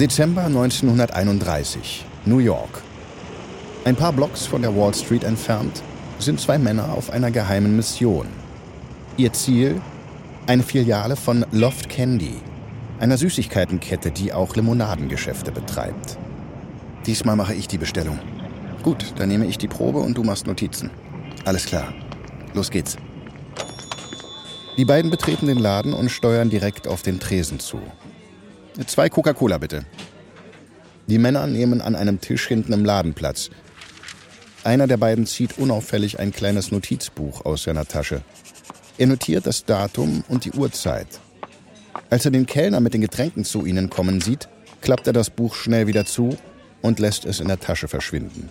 Dezember 1931, New York. Ein paar Blocks von der Wall Street entfernt sind zwei Männer auf einer geheimen Mission. Ihr Ziel? Eine Filiale von Loft Candy, einer Süßigkeitenkette, die auch Limonadengeschäfte betreibt. Diesmal mache ich die Bestellung. Gut, dann nehme ich die Probe und du machst Notizen. Alles klar. Los geht's. Die beiden betreten den Laden und steuern direkt auf den Tresen zu. Zwei Coca-Cola bitte. Die Männer nehmen an einem Tisch hinten im Laden Platz. Einer der beiden zieht unauffällig ein kleines Notizbuch aus seiner Tasche. Er notiert das Datum und die Uhrzeit. Als er den Kellner mit den Getränken zu ihnen kommen sieht, klappt er das Buch schnell wieder zu und lässt es in der Tasche verschwinden.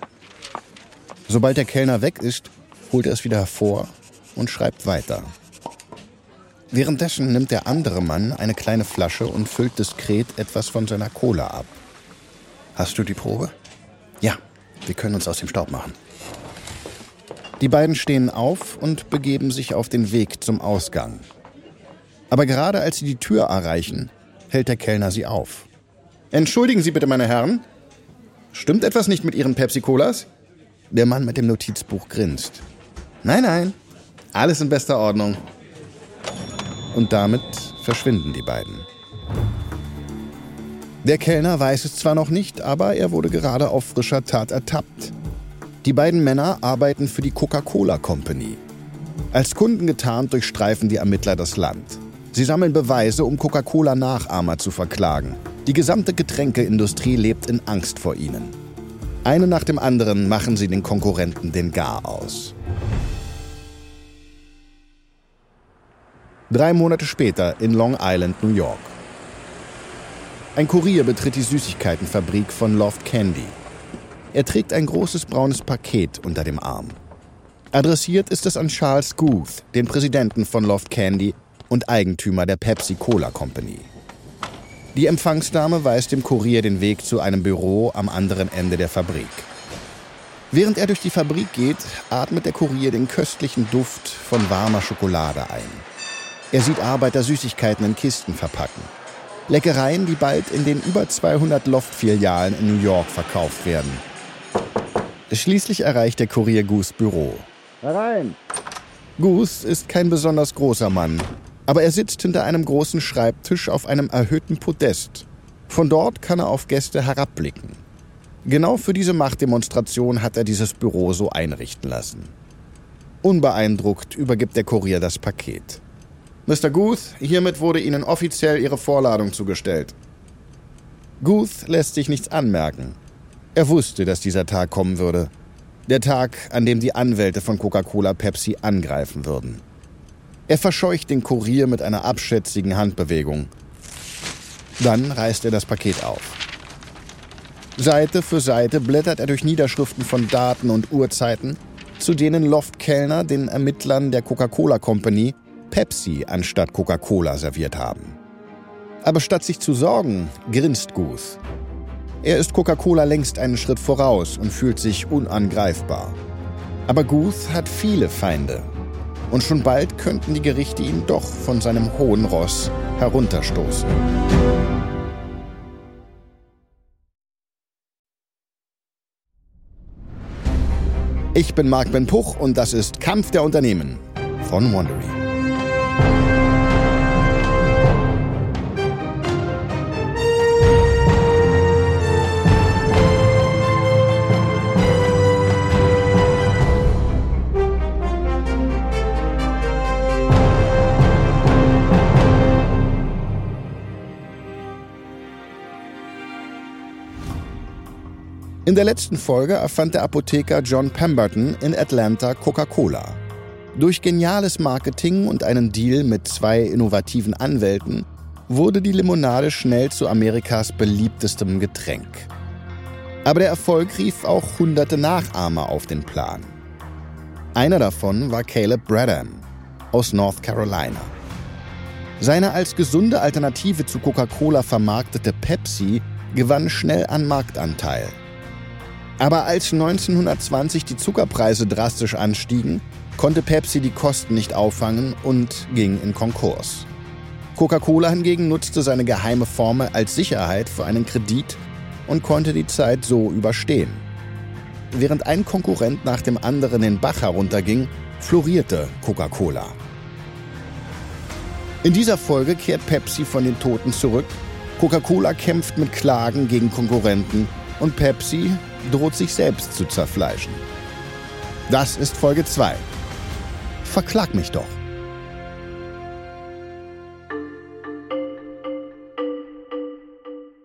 Sobald der Kellner weg ist, holt er es wieder hervor und schreibt weiter. Währenddessen nimmt der andere Mann eine kleine Flasche und füllt diskret etwas von seiner Cola ab. Hast du die Probe? Ja, wir können uns aus dem Staub machen. Die beiden stehen auf und begeben sich auf den Weg zum Ausgang. Aber gerade als sie die Tür erreichen, hält der Kellner sie auf. Entschuldigen Sie bitte, meine Herren. Stimmt etwas nicht mit Ihren Pepsi-Colas? Der Mann mit dem Notizbuch grinst. Nein, nein, alles in bester Ordnung. Und damit verschwinden die beiden. Der Kellner weiß es zwar noch nicht, aber er wurde gerade auf frischer Tat ertappt. Die beiden Männer arbeiten für die Coca-Cola Company. Als Kunden getarnt durchstreifen die Ermittler das Land. Sie sammeln Beweise, um Coca-Cola-Nachahmer zu verklagen. Die gesamte Getränkeindustrie lebt in Angst vor ihnen. Eine nach dem anderen machen sie den Konkurrenten den Gar aus. Drei Monate später in Long Island, New York. Ein Kurier betritt die Süßigkeitenfabrik von Loft Candy. Er trägt ein großes braunes Paket unter dem Arm. Adressiert ist es an Charles Guth, den Präsidenten von Loft Candy und Eigentümer der Pepsi Cola Company. Die Empfangsdame weist dem Kurier den Weg zu einem Büro am anderen Ende der Fabrik. Während er durch die Fabrik geht, atmet der Kurier den köstlichen Duft von warmer Schokolade ein. Er sieht Arbeiter Süßigkeiten in Kisten verpacken. Leckereien, die bald in den über 200 Loft-Filialen in New York verkauft werden. Schließlich erreicht der Kurier Goose Büro. Herein! Goose ist kein besonders großer Mann, aber er sitzt hinter einem großen Schreibtisch auf einem erhöhten Podest. Von dort kann er auf Gäste herabblicken. Genau für diese Machtdemonstration hat er dieses Büro so einrichten lassen. Unbeeindruckt übergibt der Kurier das Paket. Mr. Guth, hiermit wurde Ihnen offiziell Ihre Vorladung zugestellt. Guth lässt sich nichts anmerken. Er wusste, dass dieser Tag kommen würde. Der Tag, an dem die Anwälte von Coca-Cola Pepsi angreifen würden. Er verscheucht den Kurier mit einer abschätzigen Handbewegung. Dann reißt er das Paket auf. Seite für Seite blättert er durch Niederschriften von Daten und Uhrzeiten, zu denen Loft-Kellner den Ermittlern der Coca-Cola Company Pepsi anstatt Coca-Cola serviert haben. Aber statt sich zu sorgen, grinst Guth. Er ist Coca-Cola längst einen Schritt voraus und fühlt sich unangreifbar. Aber Guth hat viele Feinde. Und schon bald könnten die Gerichte ihn doch von seinem hohen Ross herunterstoßen. Ich bin Marc Ben Puch und das ist Kampf der Unternehmen von Wondery. In der letzten Folge erfand der Apotheker John Pemberton in Atlanta Coca-Cola. Durch geniales Marketing und einen Deal mit zwei innovativen Anwälten wurde die Limonade schnell zu Amerikas beliebtestem Getränk. Aber der Erfolg rief auch hunderte Nachahmer auf den Plan. Einer davon war Caleb Bradham aus North Carolina. Seine als gesunde Alternative zu Coca-Cola vermarktete Pepsi gewann schnell an Marktanteil. Aber als 1920 die Zuckerpreise drastisch anstiegen, konnte Pepsi die Kosten nicht auffangen und ging in Konkurs. Coca-Cola hingegen nutzte seine geheime Formel als Sicherheit für einen Kredit und konnte die Zeit so überstehen. Während ein Konkurrent nach dem anderen den Bach herunterging, florierte Coca-Cola. In dieser Folge kehrt Pepsi von den Toten zurück, Coca-Cola kämpft mit Klagen gegen Konkurrenten und Pepsi droht sich selbst zu zerfleischen. Das ist Folge 2. Verklag mich doch.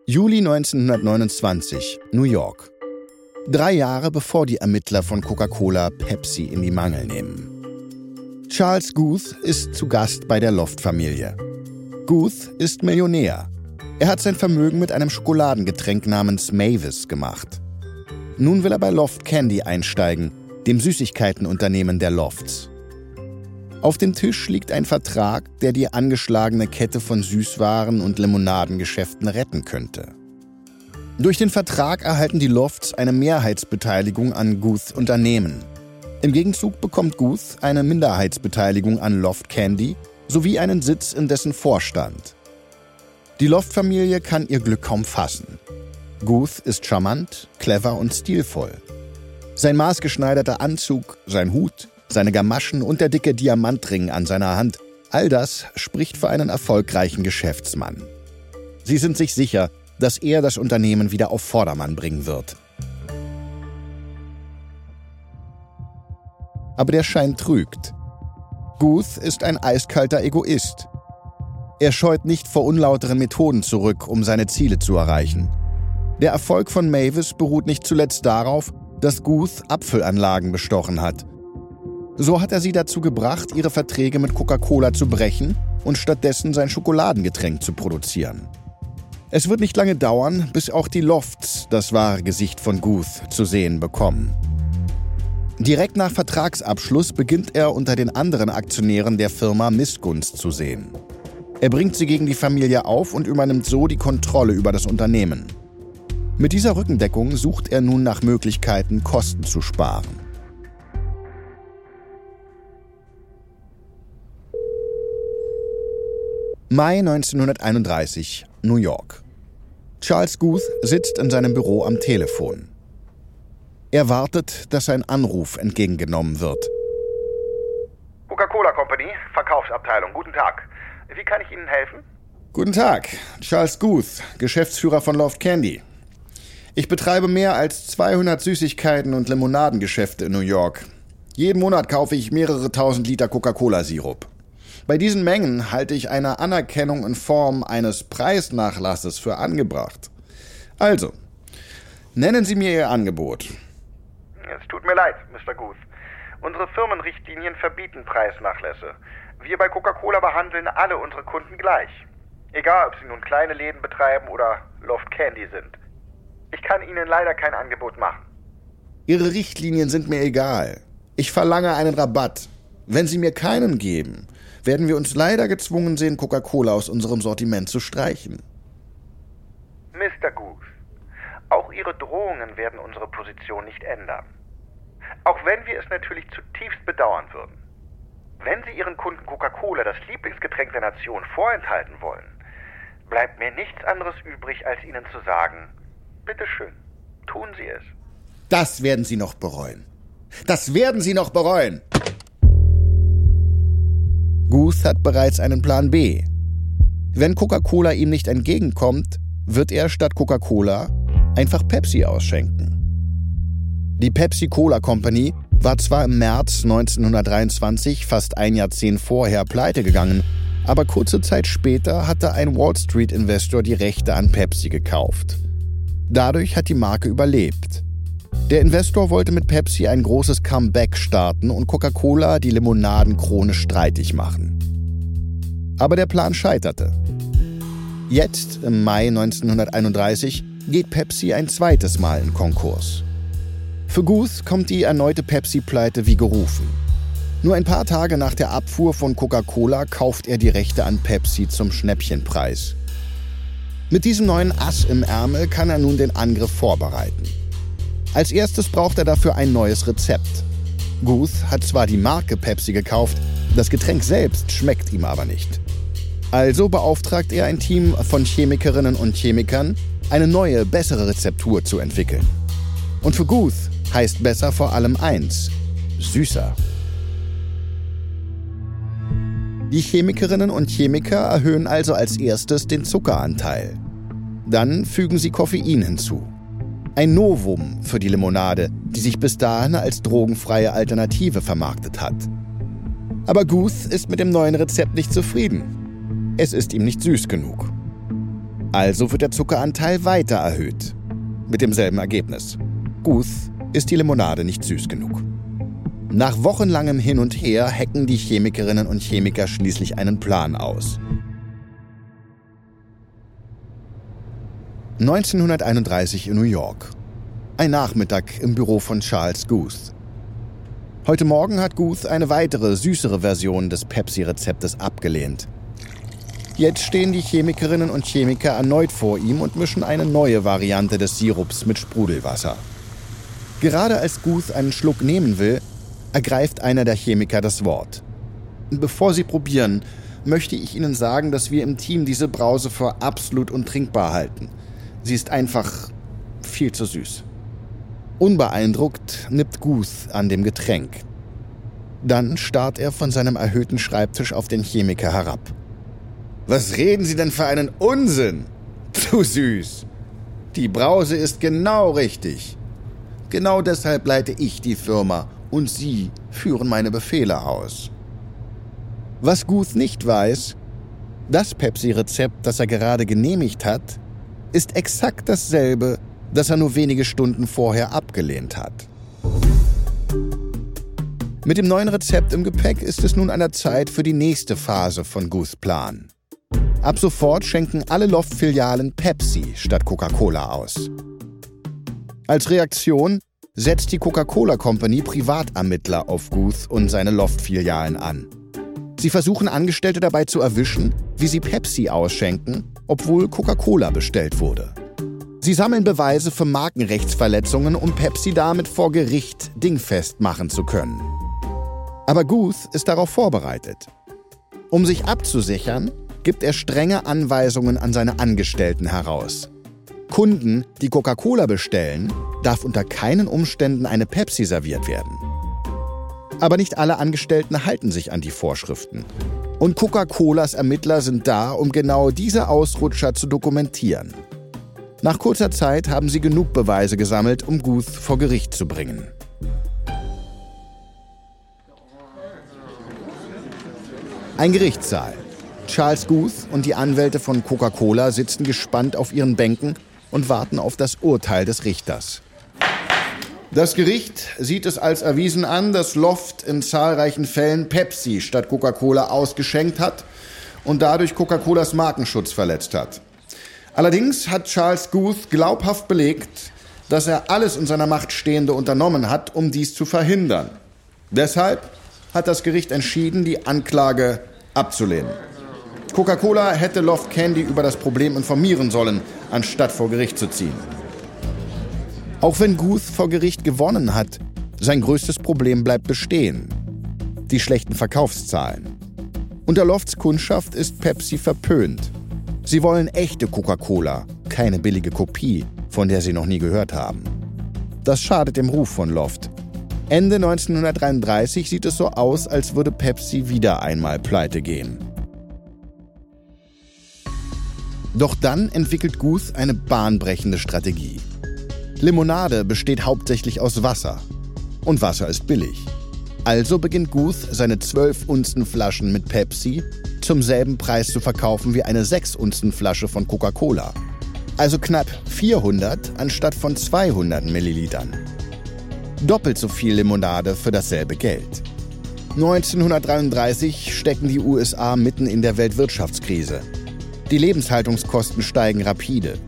Juli 1929, New York. Drei Jahre bevor die Ermittler von Coca-Cola Pepsi in die Mangel nehmen. Charles Guth ist zu Gast bei der Loft-Familie. Guth ist Millionär. Er hat sein Vermögen mit einem Schokoladengetränk namens Mavis gemacht. Nun will er bei Loft Candy einsteigen, dem Süßigkeitenunternehmen der Lofts. Auf dem Tisch liegt ein Vertrag, der die angeschlagene Kette von Süßwaren und Limonadengeschäften retten könnte. Durch den Vertrag erhalten die Lofts eine Mehrheitsbeteiligung an Guths Unternehmen. Im Gegenzug bekommt Guth eine Minderheitsbeteiligung an Loft Candy sowie einen Sitz in dessen Vorstand. Die Loft-Familie kann ihr Glück kaum fassen. Guth ist charmant, clever und stilvoll. Sein maßgeschneiderter Anzug, sein Hut, seine Gamaschen und der dicke Diamantring an seiner Hand, all das spricht für einen erfolgreichen Geschäftsmann. Sie sind sich sicher, dass er das Unternehmen wieder auf Vordermann bringen wird. Aber der Schein trügt. Guth ist ein eiskalter Egoist. Er scheut nicht vor unlauteren Methoden zurück, um seine Ziele zu erreichen. Der Erfolg von Mavis beruht nicht zuletzt darauf, dass Guth Apfelanlagen bestochen hat. So hat er sie dazu gebracht, ihre Verträge mit Coca-Cola zu brechen und stattdessen sein Schokoladengetränk zu produzieren. Es wird nicht lange dauern, bis auch die Lofts das wahre Gesicht von Guth zu sehen bekommen. Direkt nach Vertragsabschluss beginnt er unter den anderen Aktionären der Firma Missgunst zu sehen. Er bringt sie gegen die Familie auf und übernimmt so die Kontrolle über das Unternehmen. Mit dieser Rückendeckung sucht er nun nach Möglichkeiten, Kosten zu sparen. Mai 1931, New York. Charles Guth sitzt in seinem Büro am Telefon. Er wartet, dass sein Anruf entgegengenommen wird. Coca-Cola Company, Verkaufsabteilung. Guten Tag. Wie kann ich Ihnen helfen? Guten Tag, Charles Guth, Geschäftsführer von Loft Candy. Ich betreibe mehr als 200 Süßigkeiten und Limonadengeschäfte in New York. Jeden Monat kaufe ich mehrere tausend Liter Coca-Cola-Sirup. Bei diesen Mengen halte ich eine Anerkennung in Form eines Preisnachlasses für angebracht. Also, nennen Sie mir Ihr Angebot. Es tut mir leid, Mr. Guth. Unsere Firmenrichtlinien verbieten Preisnachlässe. Wir bei Coca-Cola behandeln alle unsere Kunden gleich. Egal, ob sie nun kleine Läden betreiben oder Loft Candy sind. Ich kann Ihnen leider kein Angebot machen. Ihre Richtlinien sind mir egal. Ich verlange einen Rabatt. Wenn Sie mir keinen geben, werden wir uns leider gezwungen sehen, Coca-Cola aus unserem Sortiment zu streichen. Mr. Goose, auch Ihre Drohungen werden unsere Position nicht ändern. Auch wenn wir es natürlich zutiefst bedauern würden. Wenn Sie Ihren Kunden Coca-Cola das Lieblingsgetränk der Nation vorenthalten wollen, bleibt mir nichts anderes übrig, als Ihnen zu sagen, bitteschön, tun Sie es. Das werden Sie noch bereuen. Das werden Sie noch bereuen. Guth hat bereits einen Plan B. Wenn Coca-Cola ihm nicht entgegenkommt, wird er statt Coca-Cola einfach Pepsi ausschenken. Die Pepsi-Cola Company war zwar im März 1923, fast ein Jahrzehnt vorher, pleite gegangen, aber kurze Zeit später hatte ein Wall Street-Investor die Rechte an Pepsi gekauft. Dadurch hat die Marke überlebt. Der Investor wollte mit Pepsi ein großes Comeback starten und Coca-Cola die Limonadenkrone streitig machen. Aber der Plan scheiterte. Jetzt, im Mai 1931, geht Pepsi ein zweites Mal in Konkurs. Für Guth kommt die erneute Pepsi-Pleite wie gerufen. Nur ein paar Tage nach der Abfuhr von Coca-Cola kauft er die Rechte an Pepsi zum Schnäppchenpreis. Mit diesem neuen Ass im Ärmel kann er nun den Angriff vorbereiten. Als erstes braucht er dafür ein neues Rezept. Guth hat zwar die Marke Pepsi gekauft, das Getränk selbst schmeckt ihm aber nicht. Also beauftragt er ein Team von Chemikerinnen und Chemikern, eine neue, bessere Rezeptur zu entwickeln. Und für Guth heißt besser vor allem eins: süßer. Die Chemikerinnen und Chemiker erhöhen also als erstes den Zuckeranteil. Dann fügen sie Koffein hinzu. Ein Novum für die Limonade, die sich bis dahin als drogenfreie Alternative vermarktet hat. Aber Guth ist mit dem neuen Rezept nicht zufrieden. Es ist ihm nicht süß genug. Also wird der Zuckeranteil weiter erhöht. Mit demselben Ergebnis. Guth ist die Limonade nicht süß genug. Nach wochenlangem Hin und Her hacken die Chemikerinnen und Chemiker schließlich einen Plan aus. 1931 in New York. Ein Nachmittag im Büro von Charles Guth. Heute Morgen hat Guth eine weitere, süßere Version des Pepsi-Rezeptes abgelehnt. Jetzt stehen die Chemikerinnen und Chemiker erneut vor ihm und mischen eine neue Variante des Sirups mit Sprudelwasser. Gerade als Guth einen Schluck nehmen will, ergreift einer der Chemiker das Wort. Bevor Sie probieren, möchte ich Ihnen sagen, dass wir im Team diese Brause für absolut untrinkbar halten. Sie ist einfach viel zu süß. Unbeeindruckt nippt Guth an dem Getränk. Dann starrt er von seinem erhöhten Schreibtisch auf den Chemiker herab. Was reden Sie denn für einen Unsinn? Zu süß. Die Brause ist genau richtig. Genau deshalb leite ich die Firma und Sie führen meine Befehle aus. Was Guth nicht weiß, das Pepsi-Rezept, das er gerade genehmigt hat, ist exakt dasselbe, das er nur wenige Stunden vorher abgelehnt hat. Mit dem neuen Rezept im Gepäck ist es nun an der Zeit für die nächste Phase von Guths Plan. Ab sofort schenken alle Loft-Filialen Pepsi statt Coca-Cola aus. Als Reaktion setzt die Coca-Cola Company Privatermittler auf Guth und seine Loft-Filialen an. Sie versuchen Angestellte dabei zu erwischen, wie sie Pepsi ausschenken, obwohl Coca-Cola bestellt wurde. Sie sammeln Beweise für Markenrechtsverletzungen, um Pepsi damit vor Gericht dingfest machen zu können. Aber Guth ist darauf vorbereitet. Um sich abzusichern, gibt er strenge Anweisungen an seine Angestellten heraus. Kunden, die Coca-Cola bestellen, darf unter keinen Umständen eine Pepsi serviert werden. Aber nicht alle Angestellten halten sich an die Vorschriften. Und Coca-Colas Ermittler sind da, um genau diese Ausrutscher zu dokumentieren. Nach kurzer Zeit haben sie genug Beweise gesammelt, um Guth vor Gericht zu bringen. Ein Gerichtssaal. Charles Guth und die Anwälte von Coca-Cola sitzen gespannt auf ihren Bänken und warten auf das Urteil des Richters. Das Gericht sieht es als erwiesen an, dass Loft in zahlreichen Fällen Pepsi statt Coca-Cola ausgeschenkt hat und dadurch Coca-Colas Markenschutz verletzt hat. Allerdings hat Charles Guth glaubhaft belegt, dass er alles in seiner Macht Stehende unternommen hat, um dies zu verhindern. Deshalb hat das Gericht entschieden, die Anklage abzulehnen. Coca-Cola hätte Loft Candy über das Problem informieren sollen, anstatt vor Gericht zu ziehen. Auch wenn Guth vor Gericht gewonnen hat, sein größtes Problem bleibt bestehen. Die schlechten Verkaufszahlen. Unter Lofts Kundschaft ist Pepsi verpönt. Sie wollen echte Coca-Cola, keine billige Kopie, von der sie noch nie gehört haben. Das schadet dem Ruf von Loft. Ende 1933 sieht es so aus, als würde Pepsi wieder einmal pleite gehen. Doch dann entwickelt Guth eine bahnbrechende Strategie. Limonade besteht hauptsächlich aus Wasser. Und Wasser ist billig. Also beginnt Guth, seine 12 Unzen Flaschen mit Pepsi zum selben Preis zu verkaufen wie eine 6 Unzen Flasche von Coca-Cola. Also knapp 400 anstatt von 200 Millilitern. Doppelt so viel Limonade für dasselbe Geld. 1933 stecken die USA mitten in der Weltwirtschaftskrise. Die Lebenshaltungskosten steigen rapide.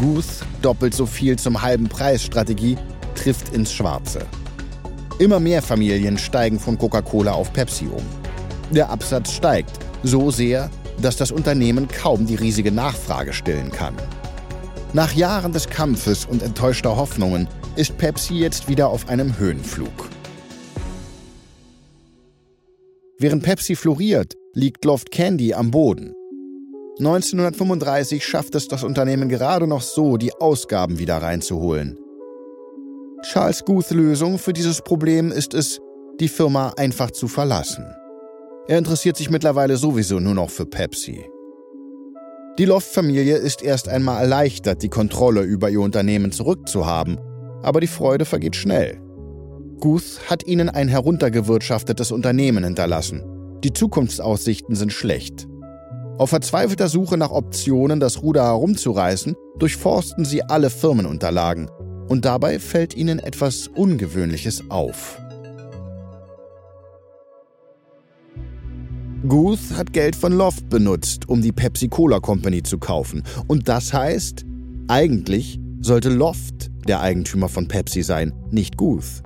Guth, doppelt so viel zum halben Preis Strategie, trifft ins Schwarze. Immer mehr Familien steigen von Coca-Cola auf Pepsi um. Der Absatz steigt, so sehr, dass das Unternehmen kaum die riesige Nachfrage stillen kann. Nach Jahren des Kampfes und enttäuschter Hoffnungen ist Pepsi jetzt wieder auf einem Höhenflug. Während Pepsi floriert, liegt Loft Candy am Boden. 1935 schafft es das Unternehmen gerade noch so, die Ausgaben wieder reinzuholen. Charles Guths Lösung für dieses Problem ist es, die Firma einfach zu verlassen. Er interessiert sich mittlerweile sowieso nur noch für Pepsi. Die Loft-Familie ist erst einmal erleichtert, die Kontrolle über ihr Unternehmen zurückzuhaben, aber die Freude vergeht schnell. Guth hat ihnen ein heruntergewirtschaftetes Unternehmen hinterlassen. Die Zukunftsaussichten sind schlecht. Auf verzweifelter Suche nach Optionen, das Ruder herumzureißen, durchforsten sie alle Firmenunterlagen. Und dabei fällt ihnen etwas Ungewöhnliches auf. Guth hat Geld von Loft benutzt, um die Pepsi-Cola Company zu kaufen. Und das heißt, eigentlich sollte Loft der Eigentümer von Pepsi sein, nicht Guth.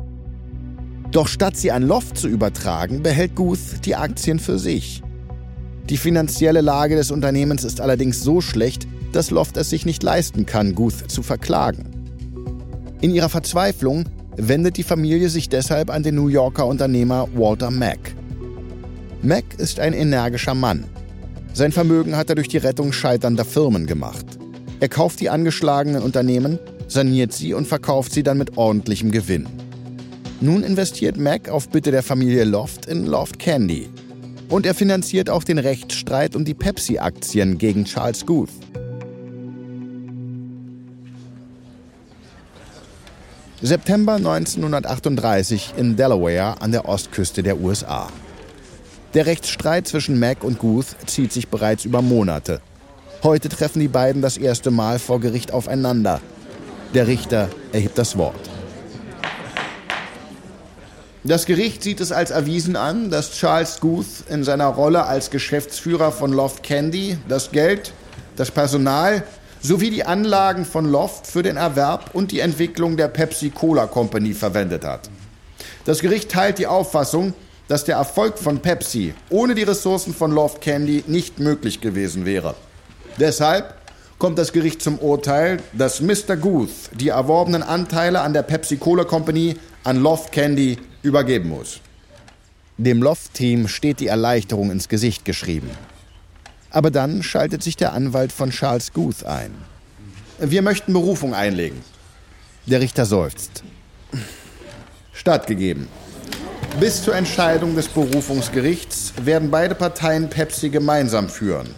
Doch statt sie an Loft zu übertragen, behält Guth die Aktien für sich. Die finanzielle Lage des Unternehmens ist allerdings so schlecht, dass Loft es sich nicht leisten kann, Guth zu verklagen. In ihrer Verzweiflung wendet die Familie sich deshalb an den New Yorker Unternehmer Walter Mack. Mack ist ein energischer Mann. Sein Vermögen hat er durch die Rettung scheiternder Firmen gemacht. Er kauft die angeschlagenen Unternehmen, saniert sie und verkauft sie dann mit ordentlichem Gewinn. Nun investiert Mac auf Bitte der Familie Loft in Loft Candy. Und er finanziert auch den Rechtsstreit um die Pepsi-Aktien gegen Charles Guth. September 1938 in Delaware an der Ostküste der USA. Der Rechtsstreit zwischen Mac und Guth zieht sich bereits über Monate. Heute treffen die beiden das erste Mal vor Gericht aufeinander. Der Richter erhebt das Wort. Das Gericht sieht es als erwiesen an, dass Charles Guth in seiner Rolle als Geschäftsführer von Loft Candy das Geld, das Personal sowie die Anlagen von Loft für den Erwerb und die Entwicklung der Pepsi-Cola Company verwendet hat. Das Gericht teilt die Auffassung, dass der Erfolg von Pepsi ohne die Ressourcen von Loft Candy nicht möglich gewesen wäre. Deshalb kommt das Gericht zum Urteil, dass Mr. Guth die erworbenen Anteile an der Pepsi-Cola Company an Loft Candy übergeben muss. Dem Loft-Team steht die Erleichterung ins Gesicht geschrieben. Aber dann schaltet sich der Anwalt von Charles Guth ein. Wir möchten Berufung einlegen. Der Richter seufzt. Stattgegeben. Bis zur Entscheidung des Berufungsgerichts werden beide Parteien Pepsi gemeinsam führen.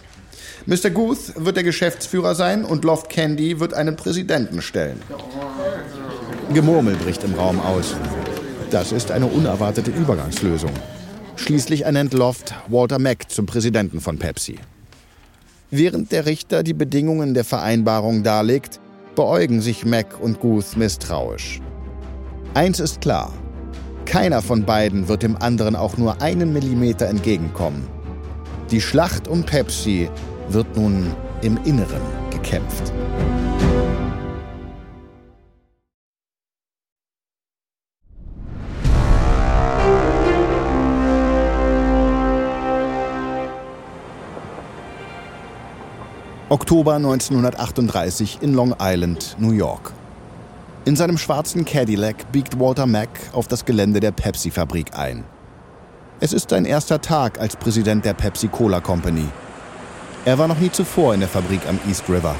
Mr. Guth wird der Geschäftsführer sein und Loft Candy wird einen Präsidenten stellen. Gemurmel bricht im Raum aus. Das ist eine unerwartete Übergangslösung. Schließlich ernennt Loft Walter Mack zum Präsidenten von Pepsi. Während der Richter die Bedingungen der Vereinbarung darlegt, beäugen sich Mack und Guth misstrauisch. Eins ist klar. Keiner von beiden wird dem anderen auch nur einen Millimeter entgegenkommen. Die Schlacht um Pepsi wird nun im Inneren gekämpft. Oktober 1938 in Long Island, New York. In seinem schwarzen Cadillac biegt Walter Mack auf das Gelände der Pepsi-Fabrik ein. Es ist sein erster Tag als Präsident der Pepsi Cola Company. Er war noch nie zuvor in der Fabrik am East River.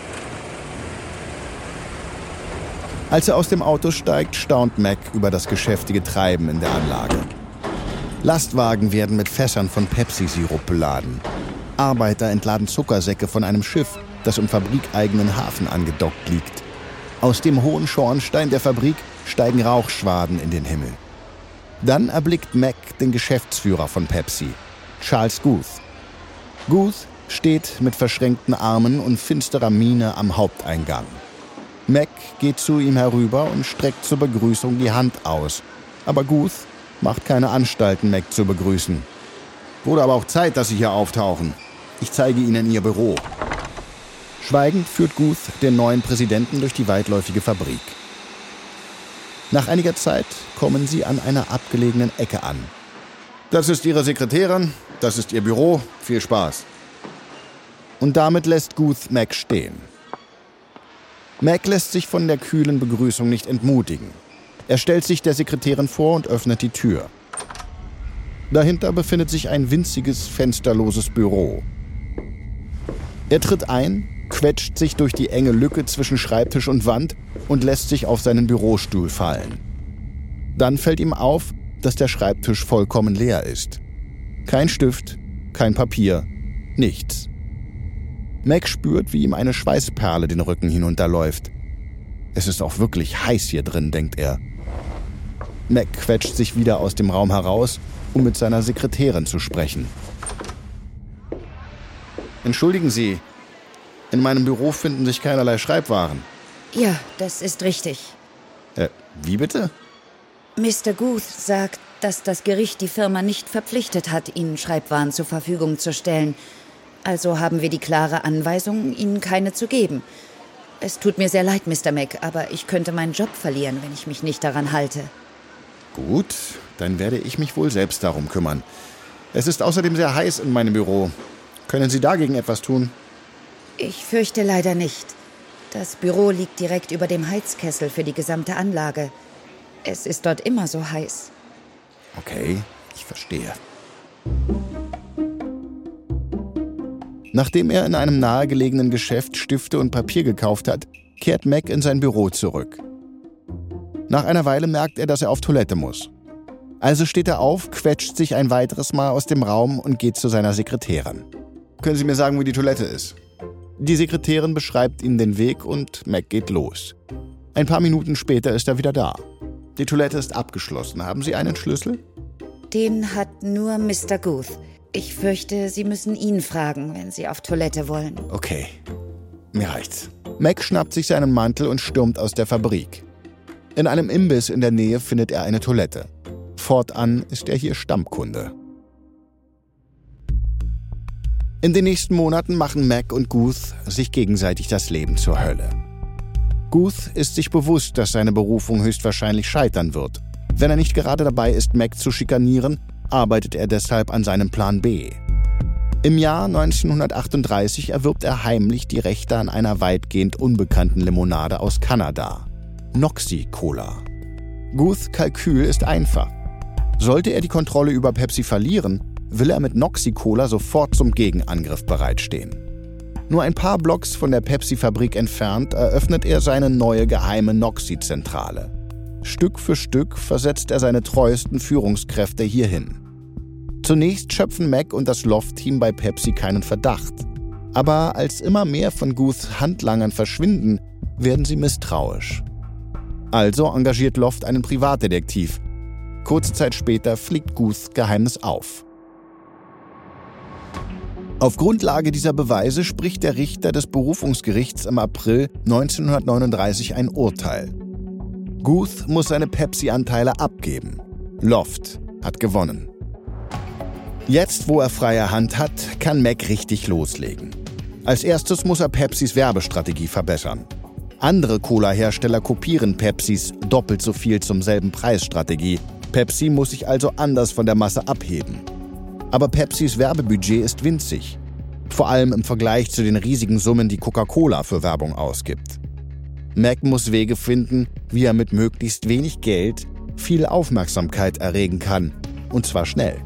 Als er aus dem Auto steigt, staunt Mac über das geschäftige Treiben in der Anlage. Lastwagen werden mit Fässern von Pepsi-Sirup beladen. Arbeiter entladen Zuckersäcke von einem Schiff, das im fabrikeigenen Hafen angedockt liegt. Aus dem hohen Schornstein der Fabrik steigen Rauchschwaden in den Himmel. Dann erblickt Mac den Geschäftsführer von Pepsi, Charles Guth. Guth steht mit verschränkten Armen und finsterer Miene am Haupteingang. Mac geht zu ihm herüber und streckt zur Begrüßung die Hand aus. Aber Guth macht keine Anstalten, Mac zu begrüßen. Wurde aber auch Zeit, dass Sie hier auftauchen. Ich zeige Ihnen Ihr Büro. Schweigend führt Guth den neuen Präsidenten durch die weitläufige Fabrik. Nach einiger Zeit kommen sie an einer abgelegenen Ecke an. Das ist Ihre Sekretärin, das ist Ihr Büro, viel Spaß. Und damit lässt Guth Mac stehen. Mac lässt sich von der kühlen Begrüßung nicht entmutigen. Er stellt sich der Sekretärin vor und öffnet die Tür. Dahinter befindet sich ein winziges, fensterloses Büro. Er tritt ein, quetscht sich durch die enge Lücke zwischen Schreibtisch und Wand und lässt sich auf seinen Bürostuhl fallen. Dann fällt ihm auf, dass der Schreibtisch vollkommen leer ist. Kein Stift, kein Papier, nichts. Mac spürt, wie ihm eine Schweißperle den Rücken hinunterläuft. Es ist auch wirklich heiß hier drin, denkt er. Mac quetscht sich wieder aus dem Raum heraus, um mit seiner Sekretärin zu sprechen. Entschuldigen Sie, in meinem Büro finden sich keinerlei Schreibwaren. Ja, das ist richtig. Äh, wie bitte? Mr. Guth sagt, dass das Gericht die Firma nicht verpflichtet hat, Ihnen Schreibwaren zur Verfügung zu stellen. Also haben wir die klare Anweisung, Ihnen keine zu geben. Es tut mir sehr leid, Mr. Mac, aber ich könnte meinen Job verlieren, wenn ich mich nicht daran halte. Gut, dann werde ich mich wohl selbst darum kümmern. Es ist außerdem sehr heiß in meinem Büro. Können Sie dagegen etwas tun? Ich fürchte leider nicht. Das Büro liegt direkt über dem Heizkessel für die gesamte Anlage. Es ist dort immer so heiß. Okay, ich verstehe. Nachdem er in einem nahegelegenen Geschäft Stifte und Papier gekauft hat, kehrt Mac in sein Büro zurück. Nach einer Weile merkt er, dass er auf Toilette muss. Also steht er auf, quetscht sich ein weiteres Mal aus dem Raum und geht zu seiner Sekretärin. Können Sie mir sagen, wo die Toilette ist? Die Sekretärin beschreibt ihm den Weg und Mac geht los. Ein paar Minuten später ist er wieder da. Die Toilette ist abgeschlossen. Haben Sie einen Schlüssel? Den hat nur Mr. Guth. Ich fürchte, Sie müssen ihn fragen, wenn Sie auf Toilette wollen. Okay, mir reicht's. Mac schnappt sich seinen Mantel und stürmt aus der Fabrik. In einem Imbiss in der Nähe findet er eine Toilette. Fortan ist er hier Stammkunde. In den nächsten Monaten machen Mac und Guth sich gegenseitig das Leben zur Hölle. Guth ist sich bewusst, dass seine Berufung höchstwahrscheinlich scheitern wird. Wenn er nicht gerade dabei ist, Mac zu schikanieren, arbeitet er deshalb an seinem Plan B. Im Jahr 1938 erwirbt er heimlich die Rechte an einer weitgehend unbekannten Limonade aus Kanada. Noxy Cola. Guths Kalkül ist einfach. Sollte er die Kontrolle über Pepsi verlieren, will er mit Noxy-Cola sofort zum Gegenangriff bereitstehen. Nur ein paar Blocks von der Pepsi-Fabrik entfernt eröffnet er seine neue geheime Noxy-Zentrale. Stück für Stück versetzt er seine treuesten Führungskräfte hierhin. Zunächst schöpfen Mac und das Loft-Team bei Pepsi keinen Verdacht. Aber als immer mehr von Guths Handlangern verschwinden, werden sie misstrauisch. Also engagiert Loft einen Privatdetektiv. Kurze Zeit später fliegt Guths Geheimnis auf. Auf Grundlage dieser Beweise spricht der Richter des Berufungsgerichts im April 1939 ein Urteil. Guth muss seine Pepsi-Anteile abgeben. Loft hat gewonnen. Jetzt, wo er freie Hand hat, kann Mac richtig loslegen. Als erstes muss er Pepsis Werbestrategie verbessern. Andere Cola-Hersteller kopieren Pepsis doppelt so viel zum selben Preisstrategie. Pepsi muss sich also anders von der Masse abheben. Aber Pepsis Werbebudget ist winzig. Vor allem im Vergleich zu den riesigen Summen, die Coca-Cola für Werbung ausgibt. Mac muss Wege finden, wie er mit möglichst wenig Geld viel Aufmerksamkeit erregen kann. Und zwar schnell.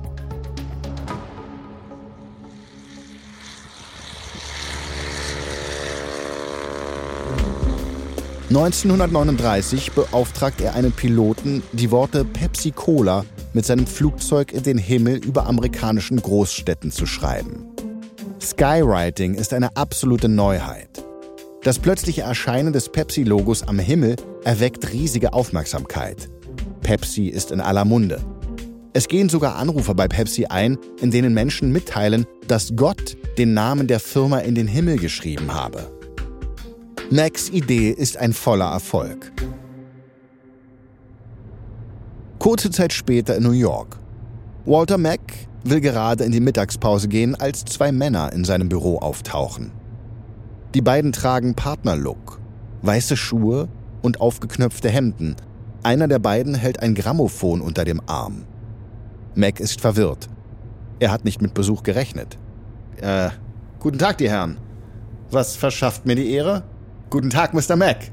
(1939) beauftragt er einen Piloten, die Worte Pepsi Cola mit seinem Flugzeug in den Himmel über amerikanischen Großstädten zu schreiben. Skywriting ist eine absolute Neuheit. Das plötzliche Erscheinen des Pepsi-Logos am Himmel erweckt riesige Aufmerksamkeit. Pepsi ist in aller Munde. Es gehen sogar Anrufe bei Pepsi ein, in denen Menschen mitteilen, dass Gott den Namen der Firma in den Himmel geschrieben habe. Macs Idee ist ein voller Erfolg. Kurze Zeit später in New York. Walter Mack will gerade in die Mittagspause gehen, als zwei Männer in seinem Büro auftauchen. Die beiden tragen Partnerlook, weiße Schuhe und aufgeknöpfte Hemden. Einer der beiden hält ein Grammophon unter dem Arm. Mac ist verwirrt. Er hat nicht mit Besuch gerechnet. Äh, guten Tag, die Herren. Was verschafft mir die Ehre? Guten Tag, Mr. Mac.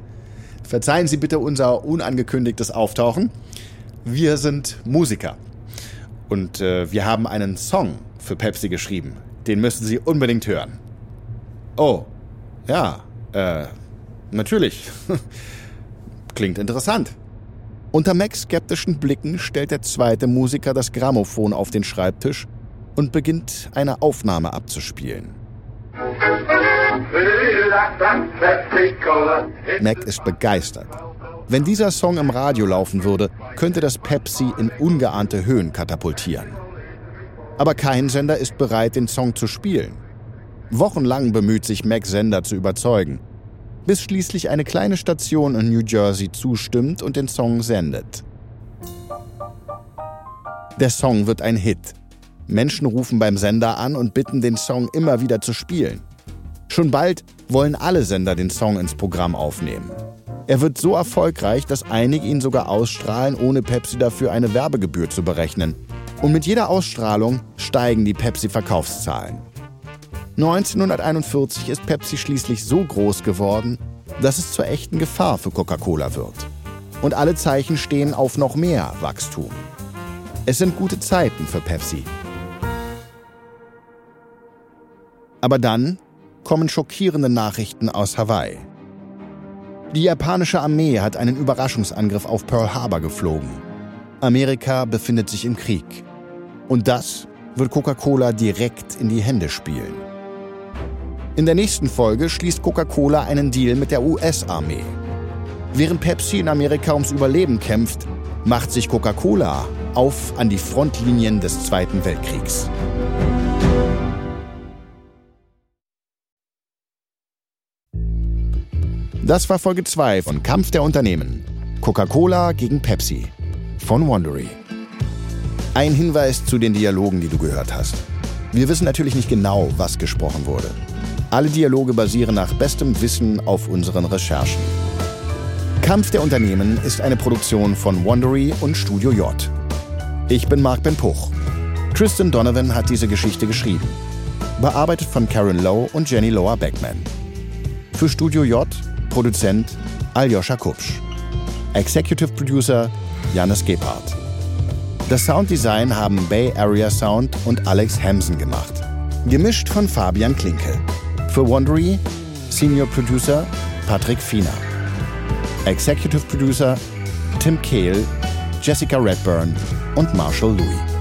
Verzeihen Sie bitte unser unangekündigtes Auftauchen. Wir sind Musiker. Und äh, wir haben einen Song für Pepsi geschrieben. Den müssen Sie unbedingt hören. Oh, ja, äh, natürlich. Klingt interessant. Unter Macs skeptischen Blicken stellt der zweite Musiker das Grammophon auf den Schreibtisch und beginnt eine Aufnahme abzuspielen. Mac ist begeistert. Wenn dieser Song im Radio laufen würde, könnte das Pepsi in ungeahnte Höhen katapultieren. Aber kein Sender ist bereit, den Song zu spielen. Wochenlang bemüht sich Mac Sender zu überzeugen, bis schließlich eine kleine Station in New Jersey zustimmt und den Song sendet. Der Song wird ein Hit. Menschen rufen beim Sender an und bitten, den Song immer wieder zu spielen. Schon bald wollen alle Sender den Song ins Programm aufnehmen. Er wird so erfolgreich, dass einige ihn sogar ausstrahlen, ohne Pepsi dafür eine Werbegebühr zu berechnen. Und mit jeder Ausstrahlung steigen die Pepsi-Verkaufszahlen. 1941 ist Pepsi schließlich so groß geworden, dass es zur echten Gefahr für Coca-Cola wird. Und alle Zeichen stehen auf noch mehr Wachstum. Es sind gute Zeiten für Pepsi. Aber dann kommen schockierende Nachrichten aus Hawaii. Die japanische Armee hat einen Überraschungsangriff auf Pearl Harbor geflogen. Amerika befindet sich im Krieg. Und das wird Coca-Cola direkt in die Hände spielen. In der nächsten Folge schließt Coca-Cola einen Deal mit der US-Armee. Während Pepsi in Amerika ums Überleben kämpft, macht sich Coca-Cola auf an die Frontlinien des Zweiten Weltkriegs. Das war Folge 2 von Kampf der Unternehmen. Coca-Cola gegen Pepsi von Wondery. Ein Hinweis zu den Dialogen, die du gehört hast. Wir wissen natürlich nicht genau, was gesprochen wurde. Alle Dialoge basieren nach bestem Wissen auf unseren Recherchen. Kampf der Unternehmen ist eine Produktion von Wondery und Studio J. Ich bin Marc Ben Puch. Tristan Donovan hat diese Geschichte geschrieben. Bearbeitet von Karen Lowe und Jenny Lower Beckman. Für Studio J Produzent Aljoscha Kupsch. Executive Producer Janis Gebhardt. Das Sounddesign haben Bay Area Sound und Alex Hamsen gemacht. Gemischt von Fabian Klinke. Für Wondery Senior Producer Patrick Fiener. Executive Producer Tim Kehl, Jessica Redburn und Marshall Louis.